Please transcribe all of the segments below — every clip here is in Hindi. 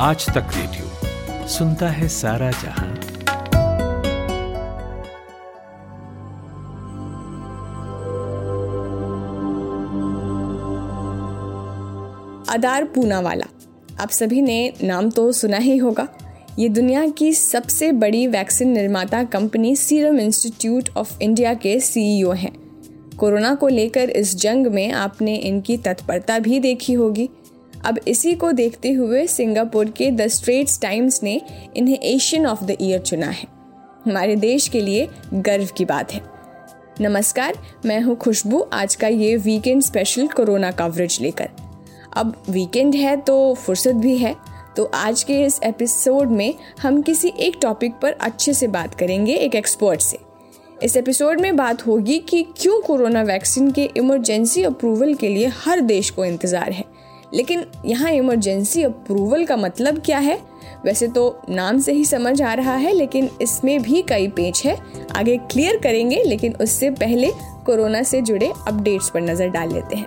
आज तक रेडियो सुनता है सारा जहाँ। अदार पूनावाला। आप सभी ने नाम तो सुना ही होगा। ये दुनिया की सबसे बड़ी वैक्सीन निर्माता company serum institute of India के सीईओ हैं। कोरोना को लेकर इस जंग में आपने इनकी तत्परता भी देखी होगी। अब इसी को देखते हुए सिंगापुर के द स्ट्रेट्स टाइम्स ने इन्हें एशियन ऑफ़ द ईयर चुना है। हमारे देश के लिए गर्व की बात है। नमस्कार, मैं हूँ खुशबू। आज का ये वीकेंड स्पेशल कोरोना कवरेज लेकर। अब वीकेंड है तो फुर्सत भी है। तो आज के इस एपिसोड में हम किसी एक टॉपिक पर अच्छे से बात करेंगे एक एक्सपर्ट से। इस एपिसोड में बात होगी कि क्यों कोरोना वैक्सीन के इमरजेंसी अप्रूवल के लिए हर देश को इंतज़ार है। लेकिन यहाँ इमरजेंसी अप्रूवल का मतलब क्या है? वैसे तो नाम से ही समझ आ रहा है, लेकिन इसमें भी कई पेज है। आगे क्लियर करेंगे, लेकिन उससे पहले कोरोना से जुड़े अपडेट्स पर नज़र डाल लेते हैं।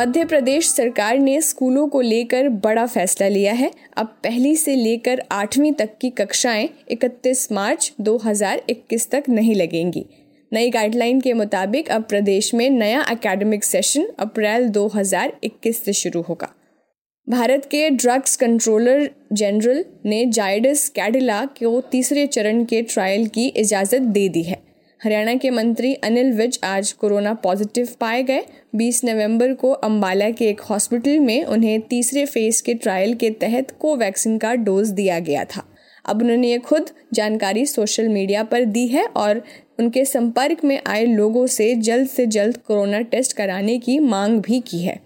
मध्य प्रदेश सरकार ने स्कूलों को लेकर बड़ा फैसला लिया है। अब पहली से लेकर आठवीं तक की कक्षाएँ 31 मार्च 2021 तक नहीं लगेंगी। नई गाइडलाइन के मुताबिक अब प्रदेश में नया एकेडमिक सेशन अप्रैल 2021 से शुरू होगा। भारत के ड्रग्स कंट्रोलर जनरल ने जायडस कैडिला को तीसरे चरण के ट्रायल की इजाज़त दे दी है। हरियाणा के मंत्री अनिल विज आज कोरोना पॉजिटिव पाए गए। 20 नवंबर को अंबाला के एक हॉस्पिटल में उन्हें तीसरे फ़ेज़ के ट्रायल के तहत कोवैक्सीन का डोज दिया गया था। अब उन्होंने ये खुद जानकारी सोशल मीडिया पर दी है और उनके संपर्क में आए लोगों से जल्द से जल्द कोरोना टेस्ट कराने की मांग भी की है।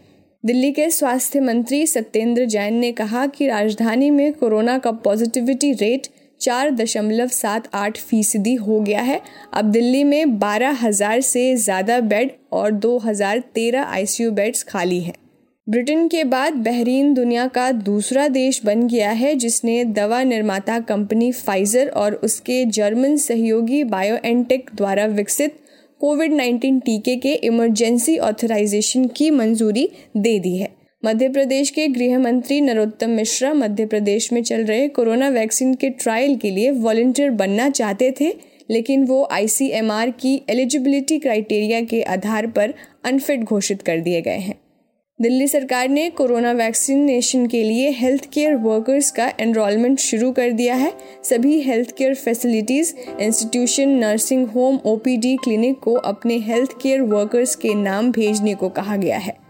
दिल्ली के स्वास्थ्य मंत्री सत्येंद्र जैन ने कहा कि राजधानी में कोरोना का पॉजिटिविटी रेट चार दशमलव सात आठ फ़ीसदी हो गया है। अब दिल्ली में बारह हज़ार से ज़्यादा बेड और दो हज़ार तेरह आईसीयू बेड्स खाली हैं। ब्रिटेन के बाद बहरीन दुनिया का दूसरा देश बन गया है, जिसने दवा निर्माता कंपनी फाइजर और उसके जर्मन सहयोगी बायोएनटेक द्वारा विकसित कोविड 19 टीके के इमरजेंसी ऑथराइजेशन की मंजूरी दे दी है। मध्य प्रदेश के गृह मंत्री नरोत्तम मिश्रा मध्य प्रदेश में चल रहे कोरोना वैक्सीन के ट्रायल के लिए वॉल्टियर बनना चाहते थे, लेकिन वो आईसीएमआर की एलिजिबिलिटी क्राइटेरिया के आधार पर अनफिट घोषित कर दिए गए हैं। दिल्ली सरकार ने कोरोना वैक्सीनेशन के लिए हेल्थ केयर वर्कर्स का एनरोलमेंट शुरू कर दिया है। सभी health care facilities institution nursing home OPD clinic को अपने हेल्थ केयर वर्कर्स के नाम भेजने को कहा गया है।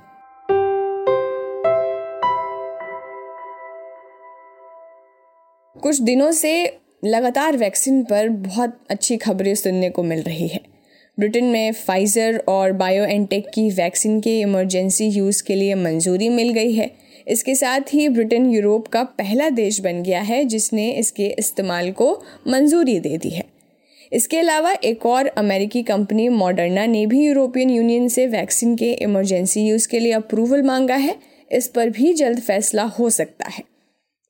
कुछ दिनों से लगातार वैक्सीन पर बहुत अच्छी खबरें सुनने को मिल रही है। ब्रिटेन में फाइज़र और बायोएनटेक की वैक्सीन के इमरजेंसी यूज़ के लिए मंजूरी मिल गई है। इसके साथ ही ब्रिटेन यूरोप का पहला देश बन गया है, जिसने इसके इस्तेमाल को मंजूरी दे दी है। इसके अलावा एक और अमेरिकी कंपनी मॉडर्ना ने भी यूरोपियन यूनियन से वैक्सीन के इमरजेंसी यूज़ के लिए अप्रूवल मांगा है। इस पर भी जल्द फैसला हो सकता है।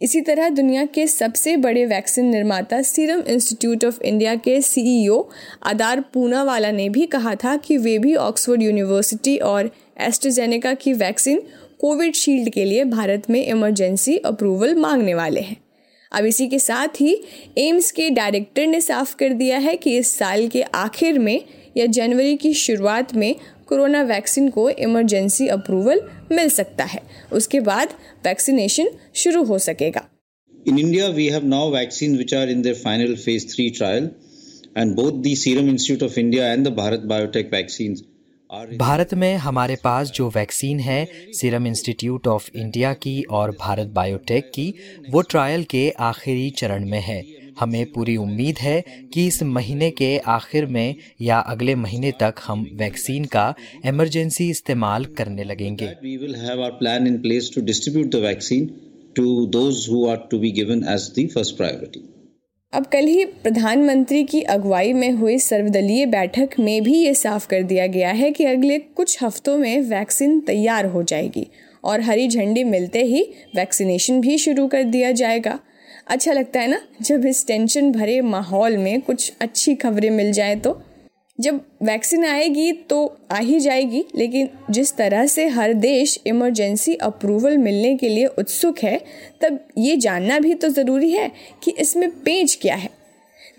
इसी तरह दुनिया के सबसे बड़े वैक्सीन निर्माता सीरम इंस्टीट्यूट ऑफ़ इंडिया के सीईओ आदार पूनावाला ने भी कहा था कि वे भी ऑक्सफोर्ड यूनिवर्सिटी और एस्ट्रोजेनेका की वैक्सीन कोविड शील्ड के लिए भारत में इमरजेंसी अप्रूवल मांगने वाले हैं। अब इसी के साथ ही एम्स के डायरेक्टर ने साफ़ कर दिया है कि इस साल के आखिर में या जनवरी की शुरुआत में कोरोना वैक्सीन को इमरजेंसी अप्रूवल मिल सकता है। उसके बाद वैक्सीनेशन शुरू हो सकेगा। In India we have now vaccine which are in their final phase three trial and both the serum institute of India and the Bharat Biotech vaccine Bharat में हमारे पास जो वैक्सीन है सीरम इंस्टीट्यूट ऑफ़ इंडिया की और भारत बायोटेक की वो ट्रायल के आखिरी चरण में है। हमें पूरी उम्मीद है कि इस महीने के आखिर में या अगले महीने तक हम वैक्सीन का इमरजेंसी इस्तेमाल करने लगेंगे we will have our plan in place to distribute the vaccine to those who are to be given as the first priority. अब कल ही प्रधानमंत्री की अगुवाई में हुई सर्वदलीय बैठक में भी ये साफ़ कर दिया गया है कि अगले कुछ हफ्तों में वैक्सीन तैयार हो जाएगी और हरी झंडी मिलते ही वैक्सीनेशन भी शुरू कर दिया जाएगा अच्छा लगता है ना, जब इस टेंशन भरे माहौल में कुछ अच्छी खबरें मिल जाए तो। जब वैक्सीन आएगी तो आ ही जाएगी, लेकिन जिस तरह से हर देश इमरजेंसी अप्रूवल मिलने के लिए उत्सुक है, तब ये जानना भी तो ज़रूरी है कि इसमें पेज क्या है।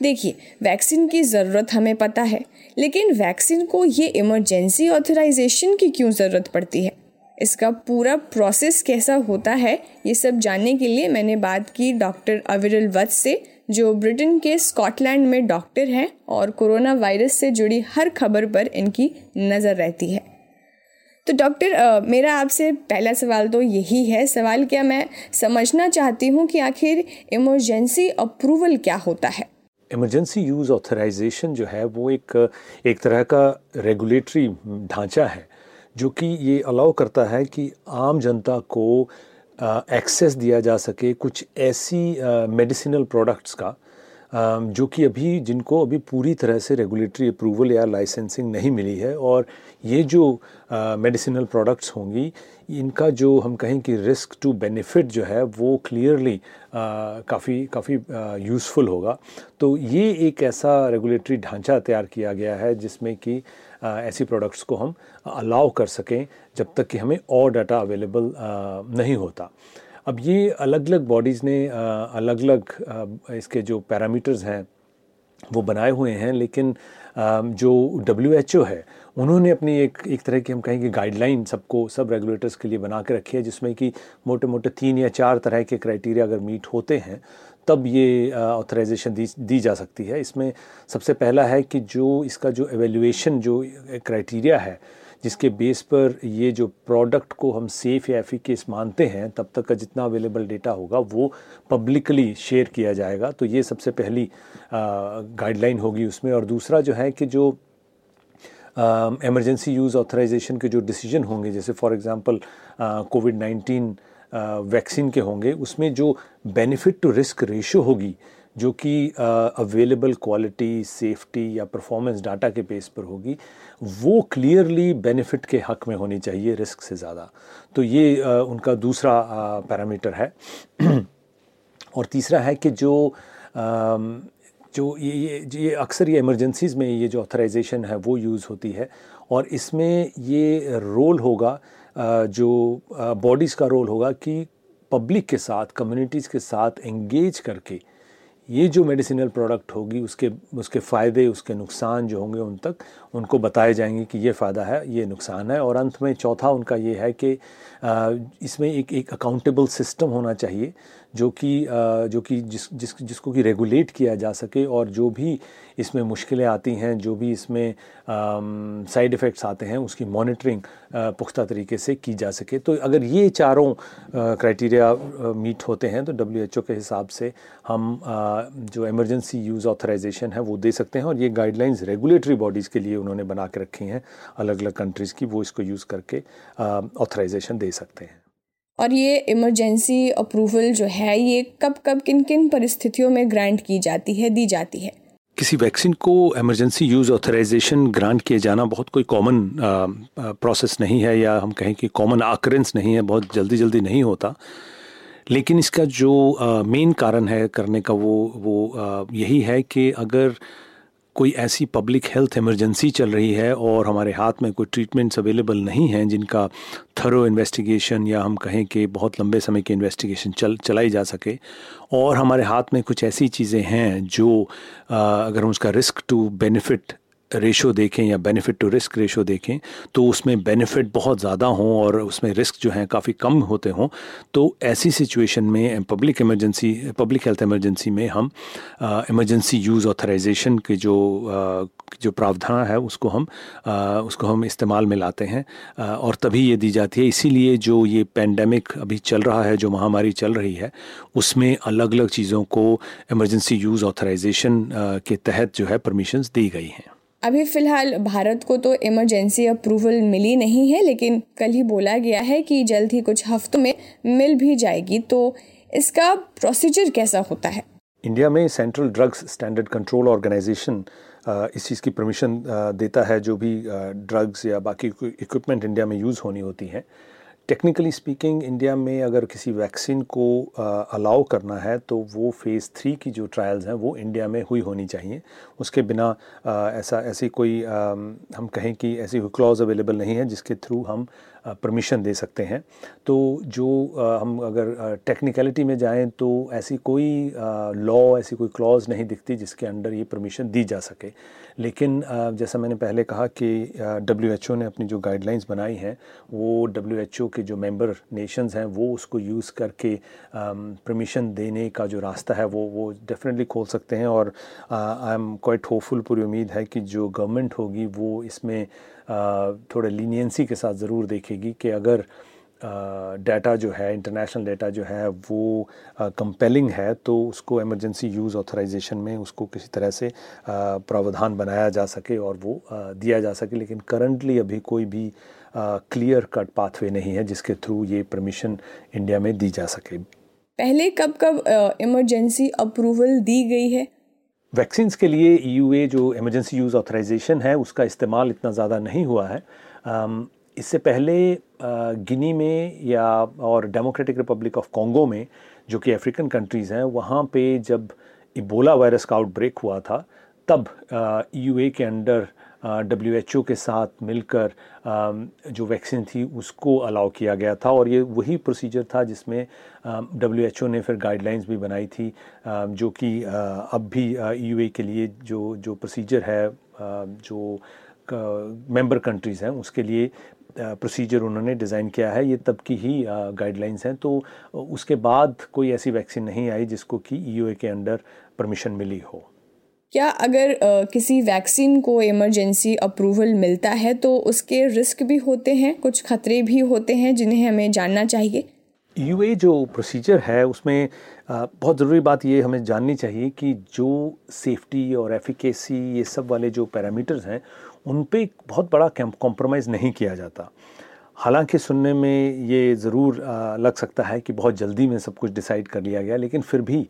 देखिए वैक्सीन की ज़रूरत हमें पता है, लेकिन वैक्सीन को ये इमरजेंसी ऑथराइजेशन की क्यों ज़रूरत पड़ती है? इसका पूरा प्रोसेस कैसा होता है, ये सब जानने के लिए मैंने बात की डॉक्टर अविरल वत्स से, जो ब्रिटेन के स्कॉटलैंड में डॉक्टर हैं और कोरोना वायरस से जुड़ी हर खबर पर इनकी नज़र रहती है। तो डॉक्टर मेरा आपसे पहला सवाल तो यही है। सवाल क्या मैं समझना चाहती हूँ कि आखिर इमरजेंसी अप्रूवल क्या होता है? इमरजेंसी यूज़ ऑथराइजेशन जो है वो एक एक तरह का रेगुलेटरी ढांचा है। जो कि ये अलाउ करता है कि आम जनता को एक्सेस दिया जा सके कुछ ऐसी मेडिसिनल प्रोडक्ट्स का जो कि अभी जिनको अभी पूरी तरह से रेगुलेटरी अप्रूवल या लाइसेंसिंग नहीं मिली है और ये जो मेडिसिनल प्रोडक्ट्स होंगी, इनका जो हम कहें कि रिस्क टू बेनिफिट जो है वो क्लियरली काफ़ी काफ़ी यूज़फुल होगा। तो ये एक ऐसा रेगुलेटरी ढांचा तैयार किया गया है जिसमें कि ऐसी प्रोडक्ट्स को हम अलाउ कर सकें जब तक कि हमें और डाटा अवेलेबल नहीं होता। अब ये अलग अलग बॉडीज़ ने अलग अलग इसके जो पैरामीटर्स हैं, वो बनाए हुए हैं, लेकिन जो डब्ल्यू एच ओ है, उन्होंने अपनी एक एक तरह की हम कहेंगे गाइडलाइन सबको, सब रेगुलेटर्स के लिए बना के रखी है, जिसमें कि मोटे मोटे तीन या चार तरह के क्राइटेरिया अगर मीट होते हैं तब ये ऑथराइजेशन दी दी जा सकती है। इसमें सबसे पहला है कि जो इसका जो एवेल्यूएशन जो क्राइटेरिया है, जिसके बेस पर ये जो प्रोडक्ट को हम सेफ़ या एफिकेस मानते हैं, तब तक का जितना अवेलेबल डेटा होगा, वो पब्लिकली शेयर किया जाएगा। तो ये सबसे पहली गाइडलाइन होगी उसमें। और दूसरा जो है कि जो एमरजेंसी यूज़ ऑथराइजेशन के जो डिसीज़न होंगे, जैसे for example covid nineteen vaccine के होंगे उसमें जो बेनिफिट टू रिस्क रेशो होगी जो कि अवेलेबल क्वालिटी सेफ्टी या परफॉर्मेंस डाटा के बेस पर होगी वो क्लियरली बेनिफिट के हक में होनी चाहिए रिस्क से ज़्यादा। तो ये uh, उनका दूसरा पैरामीटर uh, है। और तीसरा है कि जो uh, जो ये ये ये अक्सर ये इमरजेंसीज़ में ये जो ऑथराइजेशन है वो यूज़ होती है। और इसमें ये रोल होगा जो बॉडीज़ का रोल होगा कि पब्लिक के साथ कम्युनिटीज़ के साथ एंगेज करके ये जो मेडिसिनल प्रोडक्ट होगी, उसके उसके फ़ायदे, उसके नुकसान जो होंगे उन तक, उनको बताए जाएँगे कि ये फ़ायदा है, ये नुकसान है। और अंत में चौथा उनका ये है कि इसमें एक एक अकाउंटेबल सिस्टम होना चाहिए जो कि जो कि जिस जिस जिसको कि रेगुलेट किया जा सके और जो भी इसमें मुश्किलें आती हैं जो भी इसमें साइड इफ़ेक्ट्स आते हैं उसकी मॉनिटरिंग पुख्ता तरीके से की जा सके। तो अगर ये चारों क्राइटेरिया मीट होते हैं तो डब्ल्यू एच ओ के हिसाब से हम आ, जो इमरजेंसी यूज़ ऑथराइजेशन है वो दे सकते हैं और ये गाइडलाइंस रेगुलेटरी बॉडीज़ के लिए उन्होंने बना के रखी हैं अलग अलग कंट्रीज़ की वो इसको यूज़ करके ऑथराइजेशन दे सकते हैं। और ये इमरजेंसी अप्रूवल जो है ये कब कब किन किन परिस्थितियों में ग्रांट की जाती है दी जाती है? किसी वैक्सीन को इमरजेंसी यूज़ ऑथराइजेशन ग्रांट किए जाना बहुत कोई कॉमन प्रोसेस नहीं है या हम कहें कि कॉमन आकरेंस नहीं है बहुत जल्दी जल्दी नहीं होता। लेकिन इसका जो मेन कारण है करने का वो वो आ, यही है कि अगर कोई ऐसी पब्लिक हेल्थ इमरजेंसी चल रही है और हमारे हाथ में कोई ट्रीटमेंट्स अवेलेबल नहीं हैं जिनका थरो इन्वेस्टिगेशन या हम कहें कि बहुत लंबे समय की इन्वेस्टिगेशन चल चलाई जा सके और हमारे हाथ में कुछ ऐसी चीज़ें हैं जो आ, अगर हम उसका रिस्क टू बेनिफिट रेशो देखें या बेनिफिट टू रिस्क रेशो देखें तो उसमें बेनिफिट बहुत ज़्यादा हों और उसमें रिस्क जो हैं काफ़ी कम होते हों तो ऐसी सिचुएशन में public emergency public health emergency में हम इमरजेंसी यूज़ ऑथराइजेशन के जो आ, जो प्रावधान है उसको हम आ, उसको हम इस्तेमाल में लाते हैं। आ, और तभी ये दी जाती है। इसीलिए जो ये पेंडेमिक अभी चल रहा है जो महामारी चल रही है उसमें अलग अलग चीज़ों को इमरजेंसी यूज़ ऑथराइजेशन के तहत जो है परमिशंस दी गई हैं। अभी फ़िलहाल भारत को तो इमरजेंसी अप्रूवल मिली नहीं है, लेकिन कल ही बोला गया है कि जल्द ही कुछ हफ्तों में मिल भी जाएगी। तो इसका प्रोसीजर कैसा होता है? इंडिया में central drugs standard control organisation इस चीज़ की परमिशन देता है जो भी ड्रग्स या बाकी इक्विपमेंट इंडिया में यूज़ होनी होती हैं। टेक्निकली स्पीकिंग इंडिया में अगर किसी वैक्सीन को अलाउ करना है तो वो फ़ेज़ थ्री की जो ट्रायल्स हैं वो इंडिया में हुई होनी चाहिए। उसके बिना आ, ऐसा ऐसी कोई आ, हम कहें कि ऐसी कोई क्लॉज अवेलेबल नहीं है जिसके थ्रू हम परमिशन दे सकते हैं। तो जो हम अगर टेक्निकलिटी में जाएँ तो ऐसी कोई लॉ ऐसी कोई क्लॉज नहीं दिखती जिसके अंडर ये परमिशन दी जा सके। लेकिन जैसा मैंने पहले कहा कि डब्ल्यू ने अपनी जो गाइडलाइंस बनाई हैं, वो डब्ल्यू के जो मेंबर नेशंस हैं, वो उसको यूज़ करके परमिशन देने का जो रास्ता है, वो वो डेफिनेटली खोल सकते हैं। और आई एम क्वाइट होपफुल पूरी उम्मीद है कि जो गवर्नमेंट होगी, वो इसमें थोड़े लीनियंसी के साथ ज़रूर देखेगी कि अगर डाटा जो है इंटरनेशनल डाटा जो है, वो कंपेलिंग है तो उसको इमरजेंसी यूज़ ऑथराइजेशन में उसको किसी तरह से प्रावधान बनाया जा सके और वो दिया जा सके। लेकिन करंटली अभी कोई भी क्लियर कट पाथवे नहीं है जिसके थ्रू ये परमिशन इंडिया में दी जा सके। पहले कब कब इमरजेंसी अप्रूवल दी गई है? वैक्सीन के लिए ई जो इमरजेंसी यूज़ ऑथराइजेशन है, उसका इस्तेमाल इतना ज़्यादा नहीं हुआ है। इससे पहले गिनी में या, और डेमोक्रेटिक रिपब्लिक ऑफ़ कॉन्गो में, जो कि अफ्रीकन कंट्रीज़ हैं, वहाँ पे जब इबोला वायरस का आउटब्रेक हुआ था, तब ई के अंडर डब्ल्यू एच ओ के साथ मिलकर जो वैक्सीन थी उसको अलाउ किया गया था और ये वही प्रोसीजर था जिसमें डब्ल्यू एच ओ ने फिर गाइडलाइंस भी बनाई थी जो कि अब भी यू ए के लिए जो जो प्रोसीजर है जो मेंबर कंट्रीज़ हैं, उसके लिए प्रोसीजर उन्होंने डिज़ाइन किया है। ये तब की ही गाइडलाइंस हैं। तो उसके बाद कोई ऐसी वैक्सीन नहीं आई जिसको कि ईयूए के अंडर परमिशन मिली हो। क्या अगर किसी वैक्सीन को इमरजेंसी अप्रूवल मिलता है तो उसके रिस्क भी होते हैं, कुछ खतरे भी होते हैं जिन्हें हमें जानना चाहिए? यूए जो प्रोसीजर है उसमें बहुत ज़रूरी बात ये हमें जाननी चाहिए कि जो सेफ्टी और एफिकेसी ये सब वाले जो पैरामीटर्स हैं, उन पर बहुत बड़ा कॉम्प्रोमाइज़ नहीं किया जाता। हालाँकि सुनने में ये ज़रूर लग सकता है कि बहुत जल्दी में सब कुछ डिसाइड कर लिया गया, लेकिन फिर भी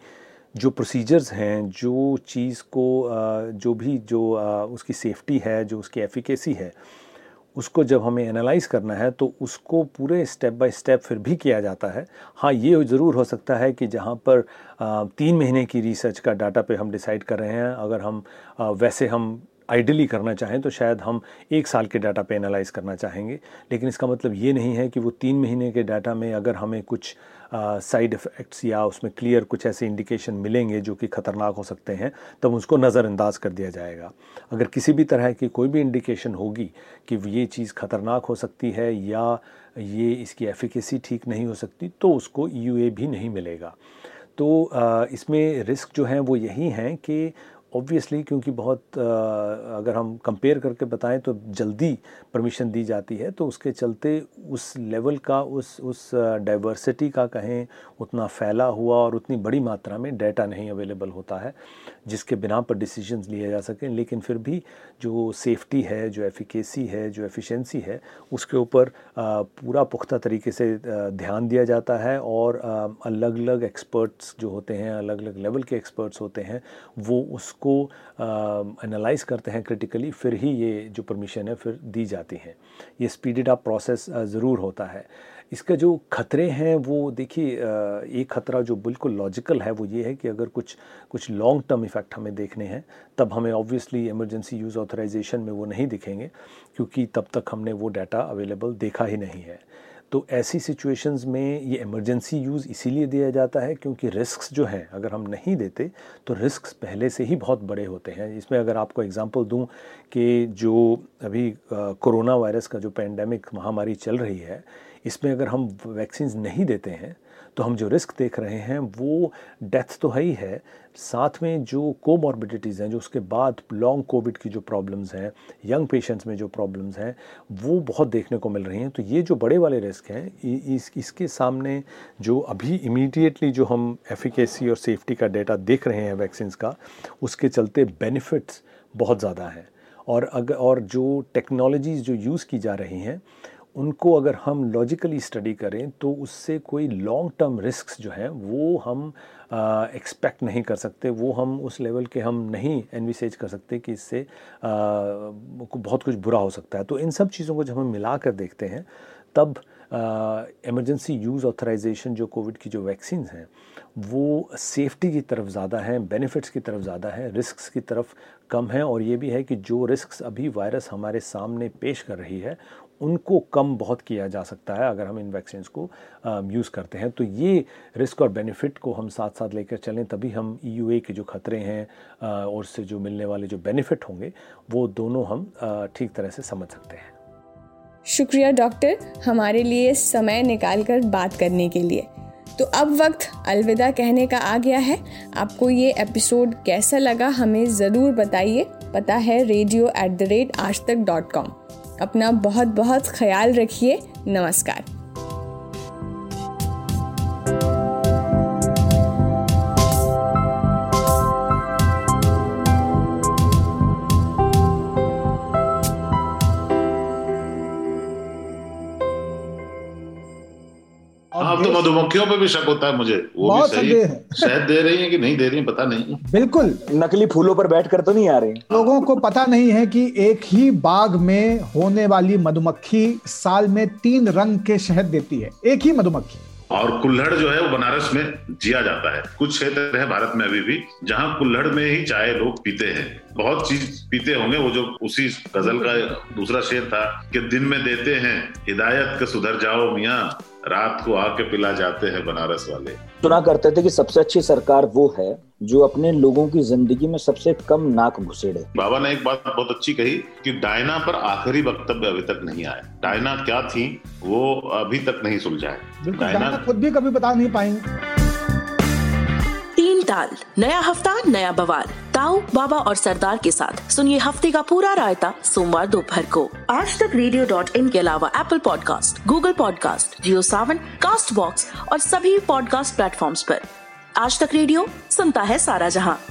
जो प्रोसीजर्स हैं, जो चीज़ को जो भी जो उसकी सेफ्टी है, जो उसकी एफिकेसी है, उसको जब हमें एनालाइज करना है तो उसको पूरे स्टेप बाय स्टेप फिर भी किया जाता है। हाँ ये ज़रूर हो सकता है कि जहाँ पर तीन महीने की रिसर्च का डाटा पे हम डिसाइड कर रहे हैं, अगर हम वैसे हम आइडली करना चाहें तो शायद हम एक साल के डाटा पे एनालाइज करना चाहेंगे। लेकिन इसका मतलब ये नहीं है कि वो तीन महीने के डाटा में अगर हमें कुछ साइड uh, इफ़ेक्ट्स या उसमें क्लियर कुछ ऐसे इंडिकेशन मिलेंगे जो कि ख़तरनाक हो सकते हैं तब उसको नज़रअंदाज कर दिया जाएगा। अगर किसी भी तरह की कोई भी इंडिकेशन होगी कि ये चीज़ ख़तरनाक हो सकती है या ये इसकी एफिकेसी ठीक नहीं हो सकती तो उसको यूए भी नहीं मिलेगा। तो इसमें रिस्क जो हैं वो यही हैं कि ऑब्वियसली क्योंकि बहुत अगर हम कंपेयर करके बताएँ तो जल्दी परमिशन दी जाती है तो उसके चलते उस लेवल का, उस उस डाइवर्सिटी का कहें, उतना फैला हुआ और उतनी बड़ी मात्रा में डाटा नहीं अवेलेबल होता है, जिसके बिना पर डिसीज़न लिए जा सकें। लेकिन फिर भी जो सेफ्टी है, जो एफिकेसी है, जो एफिशिएंसी है, उसके ऊपर पूरा पुख्ता तरीके से ध्यान दिया जाता है और अलग अलग एक्सपर्ट्स जो होते हैं अलग अलग लेवल के एक्सपर्ट्स होते हैं, वो उसको एनालाइज करते हैं क्रिटिकली फिर ही ये जो परमिशन है, फिर दी जाती हैं। ये स्पीडेड अप प्रोसेस ज़रूर होता है। इसका जो खतरे हैं, वो देखिए एक खतरा जो बिल्कुल लॉजिकल है, वो ये है कि अगर कुछ कुछ लॉन्ग टर्म इफ़ेक्ट हमें देखने हैं, तब हमें ऑब्वियसली इमरजेंसी यूज़ ऑथराइजेशन में वो नहीं दिखेंगे, क्योंकि तब तक हमने वो डाटा अवेलेबल देखा ही नहीं है। तो ऐसी सिचुएशंस में ये इमरजेंसी यूज़ इसीलिए दिया जाता है क्योंकि रिस्क जो हैं, अगर हम नहीं देते तो रिस्क पहले से ही बहुत बड़े होते हैं। इसमें अगर आपको एग्ज़ाम्पल दूँ कि जो अभी कोरोना वायरस का जो पेंडेमिक महामारी चल रही है, इसमें अगर हम वैक्सीन नहीं देते हैं तो हम जो रिस्क देख रहे हैं, वो डेथ तो है ही है। साथ में जो कोमॉर्बिडिटीज़ हैं, जो उसके बाद लॉन्ग कोविड की जो प्रॉब्लम्स हैं यंग पेशेंट्स में जो प्रॉब्लम्स हैं, वो बहुत देखने को मिल रही हैं। तो ये जो बड़े वाले रिस्क हैं इस, इसके सामने जो अभी इमीडिएटली जो हम एफिकेसी और सेफ्टी का डेटा देख रहे हैं वैक्सीन का, उसके चलते बेनिफिट्स बहुत ज़्यादा हैं। और अगर और जो टेक्नोलॉजीज़ जो यूज़ की जा रही हैं उनको अगर हम लॉजिकली स्टडी करें तो उससे कोई लॉन्ग टर्म रिस्क जो हैं वो हम एक्सपेक्ट नहीं कर सकते वो हम उस लेवल के हम नहीं एनविसेज कर सकते कि इससे आ, बहुत कुछ बुरा हो सकता है। तो इन सब चीज़ों को जब हम मिला कर देखते हैं तब इमरजेंसी यूज़ ऑथराइजेशन जो कोविड की जो वैक्सीन हैं वो सेफ्टी की तरफ़ ज़्यादा है बेनिफिट्स की तरफ़ ज़्यादा है रिस्क की तरफ़ कम है और ये भी है कि जो रिस्क अभी वायरस हमारे सामने पेश कर रही है उनको कम बहुत किया जा सकता है अगर हम इन वैक्सीन को यूज़ करते हैं। तो ये रिस्क और बेनिफिट को हम साथ साथ लेकर चलें, तभी हम ई के जो खतरे हैं और उससे जो मिलने वाले जो बेनिफिट होंगे, वो दोनों हम ठीक तरह से समझ सकते हैं। शुक्रिया डॉक्टर हमारे लिए समय निकाल कर बात करने के लिए। तो अब वक्त अलविदा कहने का आ गया है। आपको ये एपिसोड कैसा लगा हमें ज़रूर बताइए। पता है रेडियो एट द रेट आज तक डॉट कॉम अपना बहुत बहुत ख्याल रखिए। नमस्कार। मधुमक्खियों पे भी शक होता है मुझे। वो भी सही। शहद दे रही है कि नहीं दे रही है पता नहीं। बिल्कुल। नकली फूलों पर बैठ कर तो नहीं आ रही। लोगों को पता नहीं है कि एक ही बाग में होने वाली मधुमक्खी साल में तीन रंग के शहद देती है। एक ही मधुमक्खी। और कुल्हड़ जो है वो बनारस में जिया जाता है। कुछ क्षेत्र है भारत में अभी भी जहाँ कुल्हड़ में ही चाय लोग पीते हैं। बहुत चीज़ पीते होंगे वो जो उसी गज़ल का दूसरा शेर था कि दिन में देते हैं हिदायत के सुधर जाओ मियाँ। रात को आके पिला जाते हैं बनारस वाले। सुना करते थे कि सबसे अच्छी सरकार वो है जो अपने लोगों की ज़िंदगी में सबसे कम नाक घुसेड़े। बाबा ने एक बात बहुत अच्छी कही कि डायना पर आखिरी वक्तव्य अभी तक नहीं आया डायना क्या थी वो अभी तक नहीं सुलझा है डायना खुद भी कभी बता नहीं पाएँगे ताल नया हफ़्ता, नया बवाल। ताऊ, बाबा और सरदार के साथ। सुनिए हफ़्ते का पूरा रायता सोमवार दोपहर को। आज तक रेडियो डॉट इन के अलावा Apple podcast Google podcast Jio Saavn Castbox और सभी पॉडकास्ट प्लेटफॉर्म आरोप आज तक रेडियो सुनता है सारा जहाँ।